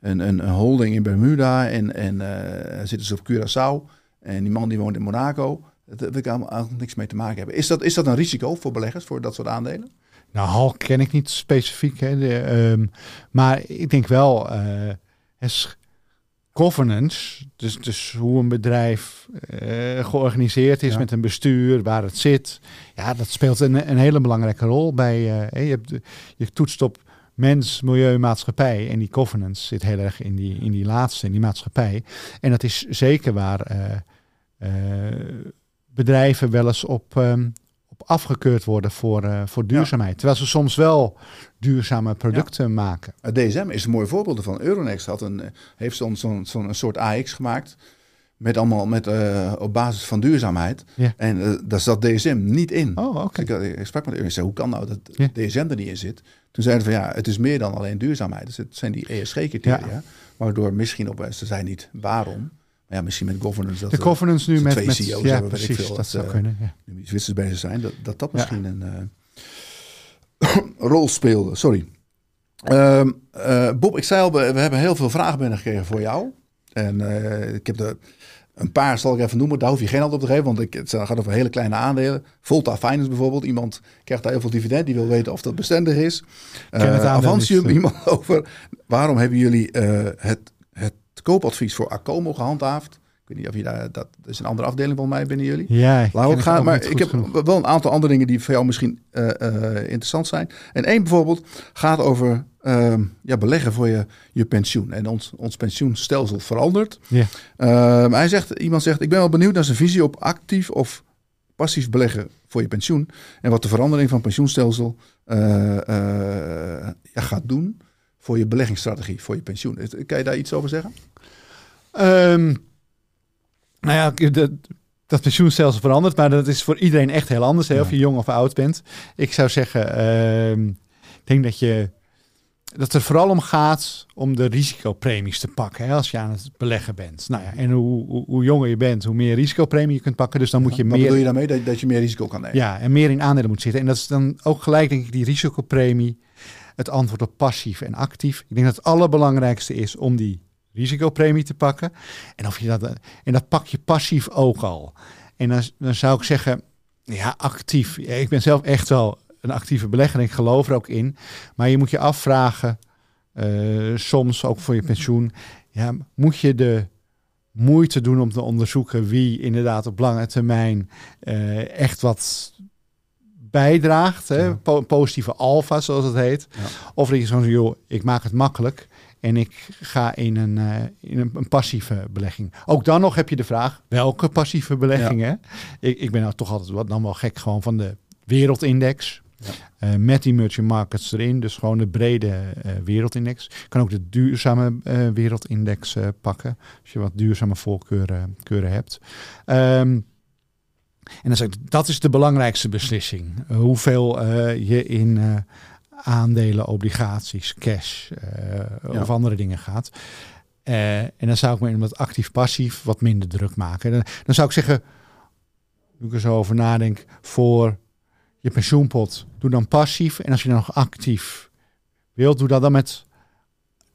een, een, holding in Bermuda en, en zitten ze op Curaçao. En die man die woont in Monaco. Daar wil ik niks mee te maken hebben. Is dat, is dat een risico voor beleggers, voor dat soort aandelen? Nou, HAL ken ik niet specifiek. Hè, de, um, maar ik denk wel, uh, governance, dus, dus hoe een bedrijf uh, georganiseerd is met een bestuur, waar het zit, ja, dat speelt een, een hele belangrijke rol bij. Uh, je, hebt, je toetst op mens, milieu, maatschappij en die governance zit heel erg in die, in die laatste, in die maatschappij. En dat is zeker waar bedrijven wel eens op, um, afgekeurd worden voor, uh, voor duurzaamheid. Terwijl ze soms wel duurzame producten ja. maken. DSM is een mooi voorbeeld ervan. Euronext had een, heeft zo'n zo'n zo'n een soort AX gemaakt. Met allemaal met, uh, op basis van duurzaamheid. Ja. En uh, daar zat DSM niet in. Oh, oké. Okay. Ik, ik, sprak met Euronext. Hoe kan nou dat. DSM er niet in zit? Toen zeiden ze van ja, het is meer dan alleen duurzaamheid. Dus het zijn die ESG-criteria. Ja. Waardoor misschien op, ze zijn niet waarom ja, misschien met governance. Dat de governance nu met, twee met CEO's ja, hebben, precies, weet ik veel. Dat, zou uh, kunnen. Ja. Nu Zwitsers bezig zijn, dat dat, dat misschien ja. een uh, rol speelde. Sorry. Uh, Bob, ik zei al, we, we, hebben heel veel vragen binnengekregen voor jou. En eh, ik heb de, een paar, zal ik even noemen. Daar hoef je geen antwoord op te geven, want ik, het gaat over hele kleine aandelen. Volta Finance bijvoorbeeld. Iemand krijgt daar heel veel dividend. Die wil weten of dat bestendig is. Avantium, iemand over. Waarom hebben jullie het koopadvies voor Acomo gehandhaafd. Ik weet niet of je daar, dat is een andere afdeling van mij binnen jullie. Ja, ik Laat gaan. Maar ik heb genoeg. wel een aantal andere dingen die voor jou misschien uh, uh, interessant zijn. En één bijvoorbeeld gaat over uh, ja, beleggen voor je, je pensioen. En ons, ons pensioenstelsel verandert. Ja. Ehm, hij zegt, iemand zegt, ik ben wel benieuwd naar zijn visie op actief of passief beleggen voor je pensioen. En wat de verandering van het pensioenstelsel uh, ja, gaat doen voor je beleggingsstrategie, voor je pensioen. Kan je daar iets over zeggen? Um, nou ja, de, dat pensioenstelsel verandert, maar dat is voor iedereen echt heel anders, hè, ja. of je jong of oud bent. Ik zou zeggen, uh, ik denk dat je dat er vooral om gaat om de risicopremies te pakken hè, als je aan het beleggen bent. Nou ja, en hoe, hoe, hoe jonger je bent, hoe meer risicopremie je kunt pakken. Dus dan moet je Wat meer. bedoel je daarmee dat, dat je meer risico kan nemen? Ja, en meer in aandelen moet zitten. En dat is dan ook gelijk, denk ik, die risicopremie. Het antwoord op passief en actief. Ik denk dat het allerbelangrijkste is om die risicopremie te pakken. En, of je dat, en dat pak je passief ook al. En dan, dan zou ik zeggen, ja, actief. Ik ben zelf echt wel een actieve belegger en ik geloof er ook in. Maar je moet je afvragen, uh, soms ook voor je pensioen, ja, moet je de moeite doen om te onderzoeken wie inderdaad op lange termijn uh, echt wat bijdraagt, hè? Po positieve alfa zoals het heet. Ja. Of dat je zo'n joh, ik maak het makkelijk en ik ga in een, uh, in een, een, passieve belegging. Ook dan nog heb je de vraag, welke passieve beleggingen? Ja. Ik, ik ben nou toch altijd wat dan wel gek gewoon van de wereldindex. Ja. Uh, met emerging markets erin, dus gewoon de brede uh, wereldindex. Je kan ook de duurzame wereldindex pakken, als je wat duurzame voorkeuren keuren hebt. Um, en dan zeg ik, dat is de belangrijkste beslissing. hoeveel je in aandelen, obligaties, cash ja. of andere dingen gaat. Uh, en dan zou ik me in dat actief-passief wat minder druk maken. Dan, dan zou ik zeggen, nu ik er zo over nadenk, voor je pensioenpot, doe dan passief. En als je dan nog actief wilt, doe dat dan met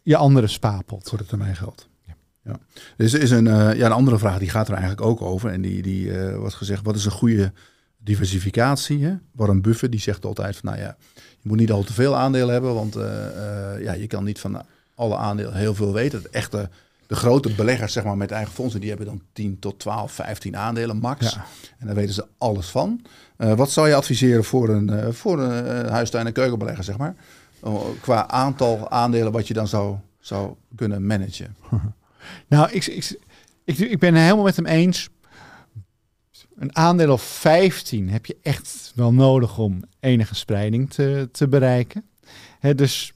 je andere spaarpot. Voor de termijn geld. Ja. ja. Dus er is een, uh, ja, een andere vraag, die gaat er eigenlijk ook over. En die, die uh, wordt gezegd, wat is een goede diversificatie? Hè? Warren Buffett die zegt altijd van, nou ja, je moet niet al te veel aandelen hebben, want uh, uh, ja, je kan niet van alle aandelen heel veel weten. Het echte de grote beleggers zeg maar, met eigen fondsen, die hebben dan 10 tot 12, 15 aandelen max. Ja. En daar weten ze alles van. Eh, wat zou je adviseren voor een, eh, voor een eh, huistuin- en keukenbelegger, zeg maar? Oh, qua aantal aandelen wat je dan zou, zou kunnen managen. Nou, ik, ik, ik, ik ben het helemaal met hem eens. Een aandeel of 15 heb je echt wel nodig om enige spreiding te, te bereiken. Dus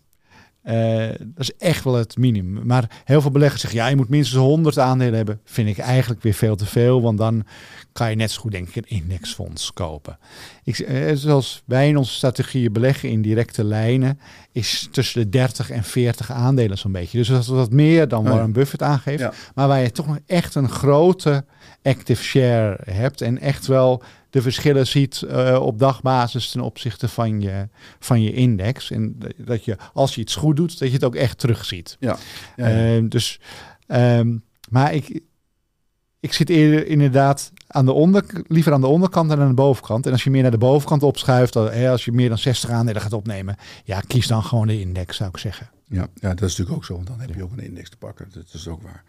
eh, dat is echt wel het minimum. Maar heel veel beleggers zeggen, ja, je moet minstens 100 aandelen hebben. Vind ik eigenlijk weer veel te veel, want dan kan je net zo goed denk ik een indexfonds kopen. Ik, eh, zoals wij in onze strategieën beleggen in directe lijnen, is tussen de 30 en 40 aandelen zo'n beetje. Dus dat is wat meer dan Oh. Warren Buffett aangeeft. Ja. Maar waar je toch nog echt een grote active share hebt en echt wel de verschillen ziet eh, op dagbasis ten opzichte van je, van je index. En dat je, als je iets goed doet, dat je het ook echt terugziet. Ja. Ja, ja. Ehm, dus, ehm, maar ik, ik zit eerder inderdaad aan de onder, liever aan de onderkant dan aan de bovenkant. En als je meer naar de bovenkant opschuift, dan, hè, als je meer dan 60 aandelen gaat opnemen, ja, kies dan gewoon de index, zou ik zeggen. Ja, ja, dat is natuurlijk ook zo, want dan heb je ook een index te pakken. Dat is ook waar.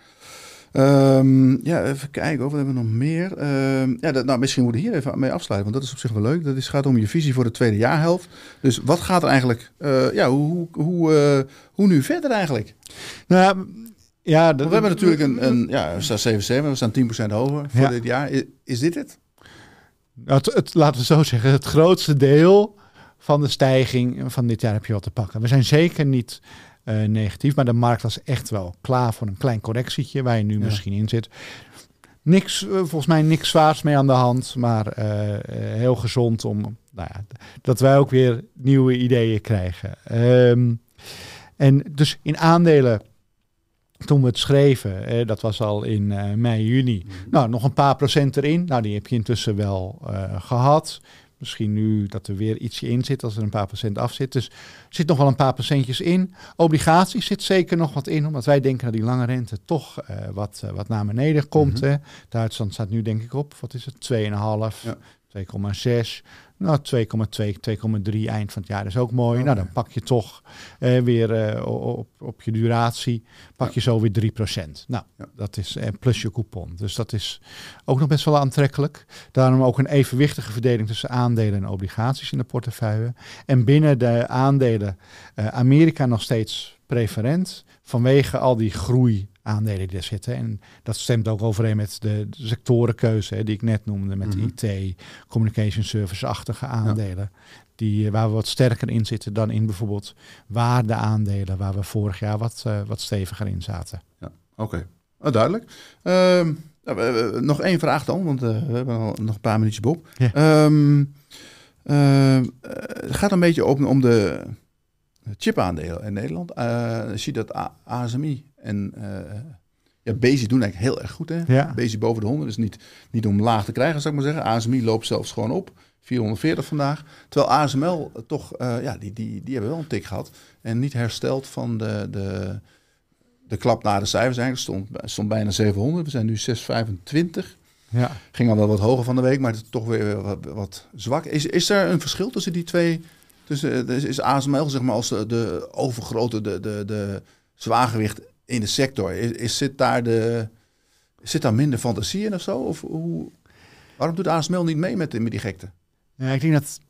Ehm, ja, even kijken, of wat hebben we nog meer? Ehm, ja, dat, nou, misschien moeten we hier even mee afsluiten, want dat is op zich wel leuk. Dat is, gaat om je visie voor de tweede jaarhelft. Dus wat gaat er eigenlijk, eh, ja, hoe, hoe, hoe, eh, hoe nu verder eigenlijk? Nou, ja, we hebben natuurlijk een, een ja, we staan 77, we staan 10% hoger voor Ja. dit jaar. Is, is dit het? Nou, het, het, laten we zo zeggen, het grootste deel van de stijging van dit jaar heb je wel te pakken. We zijn zeker niet eh, negatief, maar de markt was echt wel klaar voor een klein correctietje waar je nu Ja. misschien in zit. Niks, eh, volgens mij niks zwaars mee aan de hand, maar eh, heel gezond om, nou ja, dat wij ook weer nieuwe ideeën krijgen. Ehm, en dus in aandelen, toen we het schreven, eh, dat was al in mei, juni, nou, nog een paar procent erin. Nou, die heb je intussen wel eh, gehad. Misschien nu dat er weer ietsje in zit, als er een paar procent af zit. Dus er zit nog wel een paar procentjes in. Obligaties zit zeker nog wat in, omdat wij denken dat die lange rente toch eh, wat, eh, wat naar beneden komt. Mhm. hè. Duitsland staat nu denk ik op, wat is het, 2,5, Ja. 2,6. Nou, 2,2, 2,3 eind van het jaar is ook mooi. Oké. Nou, dan pak je toch eh, weer eh, op, op je duratie, pak Ja. je zo weer 3%. Nou, Ja. dat is eh, plus je coupon. Dus dat is ook nog best wel aantrekkelijk. Daarom ook een evenwichtige verdeling tussen aandelen en obligaties in de portefeuille. En binnen de aandelen eh, Amerika nog steeds preferent vanwege al die groeiaandelen die er zitten. En dat stemt ook overeen met de, de sectorenkeuze hè, die ik net noemde met Mhm. IT, communication service-achtige aandelen. Die, eh, waar we wat sterker in zitten dan in bijvoorbeeld waardeaandelen, waar we vorig jaar wat, eh, wat steviger in zaten. Oké, Oh, duidelijk. Ehm, nou, nog één vraag dan, want eh, we hebben al nog een paar minuutjes Bob. Ja. Ehm, ehm, eh, het gaat een beetje om, om de chipaandelen in Nederland. Je ziet dat ASMI en eh ja, Bezi doen eigenlijk heel erg goed. Hè? Ja. Bezi boven de 100 is niet, niet om laag te krijgen, zou ik maar zeggen. ASMI loopt zelfs gewoon op. 440 vandaag. Terwijl ASML toch, eh, ja, die, die, die hebben wel een tik gehad. En niet hersteld van de, de, de klap na de cijfers eigenlijk. Stond, stond bijna 700. We zijn nu 625. Ja. Ging al wel wat hoger van de week, maar het is toch weer wat, wat zwak. Is, is er een verschil tussen die twee? Tussen, is, is ASML zeg maar als de, de overgrote, de, de, de zwaargewicht in de sector? Is, is, zit, daar de, zit daar minder fantasie in of zo? Of hoe, waarom doet ASML niet mee met, met die gekte? Ja, ik denk dat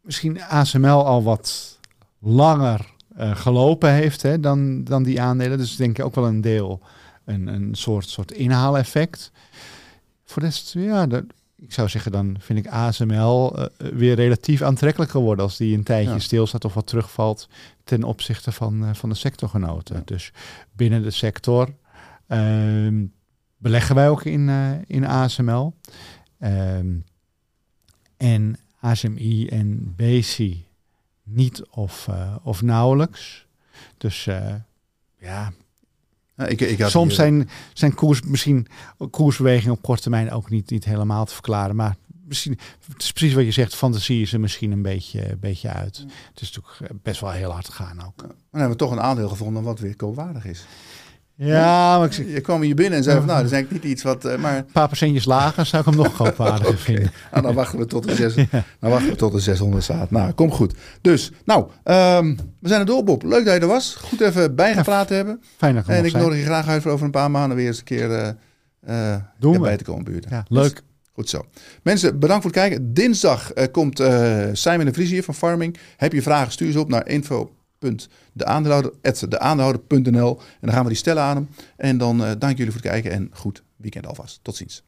misschien ASML al wat langer eh, gelopen heeft hè, dan, dan die aandelen. Dus ik denk ook wel een deel een, een soort, soort inhaaleffect. Voor de rest, ja, dat, ik zou zeggen, dan vind ik ASML eh, weer relatief aantrekkelijk geworden als die een tijdje Ja. stilstaat of wat terugvalt ten opzichte van, eh, van de sectorgenoten. Ja. Dus binnen de sector ehm, beleggen wij ook in, eh, in ASML. Ehm, en ASMI en BC niet of, eh, of nauwelijks. Dus ja, ik, ik had soms hier- zijn, zijn koers, misschien koersbewegingen op korte termijn ook niet, niet helemaal te verklaren. Maar misschien, het is precies wat je zegt, fantasie is er misschien een beetje, een beetje uit. Het is natuurlijk best wel heel hard gegaan ook. Dan hebben we toch een aandeel gevonden wat weer koopwaardig is. Ja, maar ik, Je kwam hier binnen en zei van, nou, dat is eigenlijk niet iets wat... eh, maar een paar procentjes lager zou ik hem nog koopwaardiger vinden. nou, dan wachten we tot de, zes, dan wachten we tot de 600 staat. Nou, kom goed. Dus, nou, ehm, we zijn er door, Bob. Leuk dat je er was. Goed even bijgepraat te hebben. Fijn dat En ik nodig je graag uit voor over een paar maanden weer eens een keer eh eh, Doen we. bij te komen buurten. Ja, leuk. Goed zo. Mensen, bedankt voor het kijken. Dinsdag eh, komt eh, Simon de Vries hier van Farming. Heb je vragen, stuur ze op naar info.deaandeelhouder.nl en dan gaan we die stellen aan hem. En dan eh, dank jullie voor het kijken en goed weekend alvast. Tot ziens.